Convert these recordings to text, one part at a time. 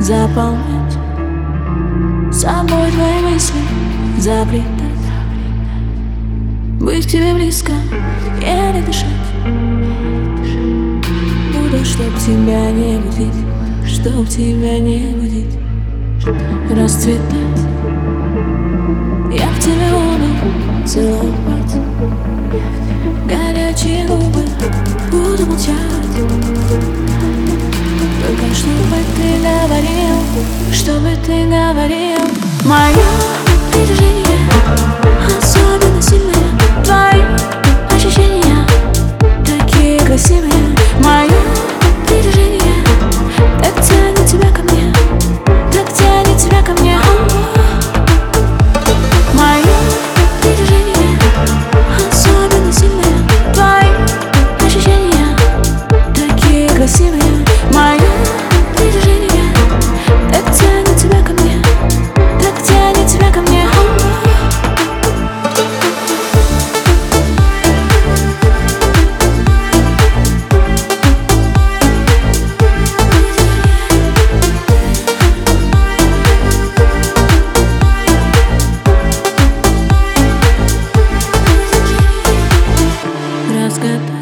Заполнять собой твои мысли Запретать Быть к тебе близко, еле дышать. Буду, чтоб тебя не будить Чтоб тебя не будить Расцветать. Я в тебе буду целовать Горячие губы буду молчать чтобы ты говорил, Моя got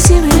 see me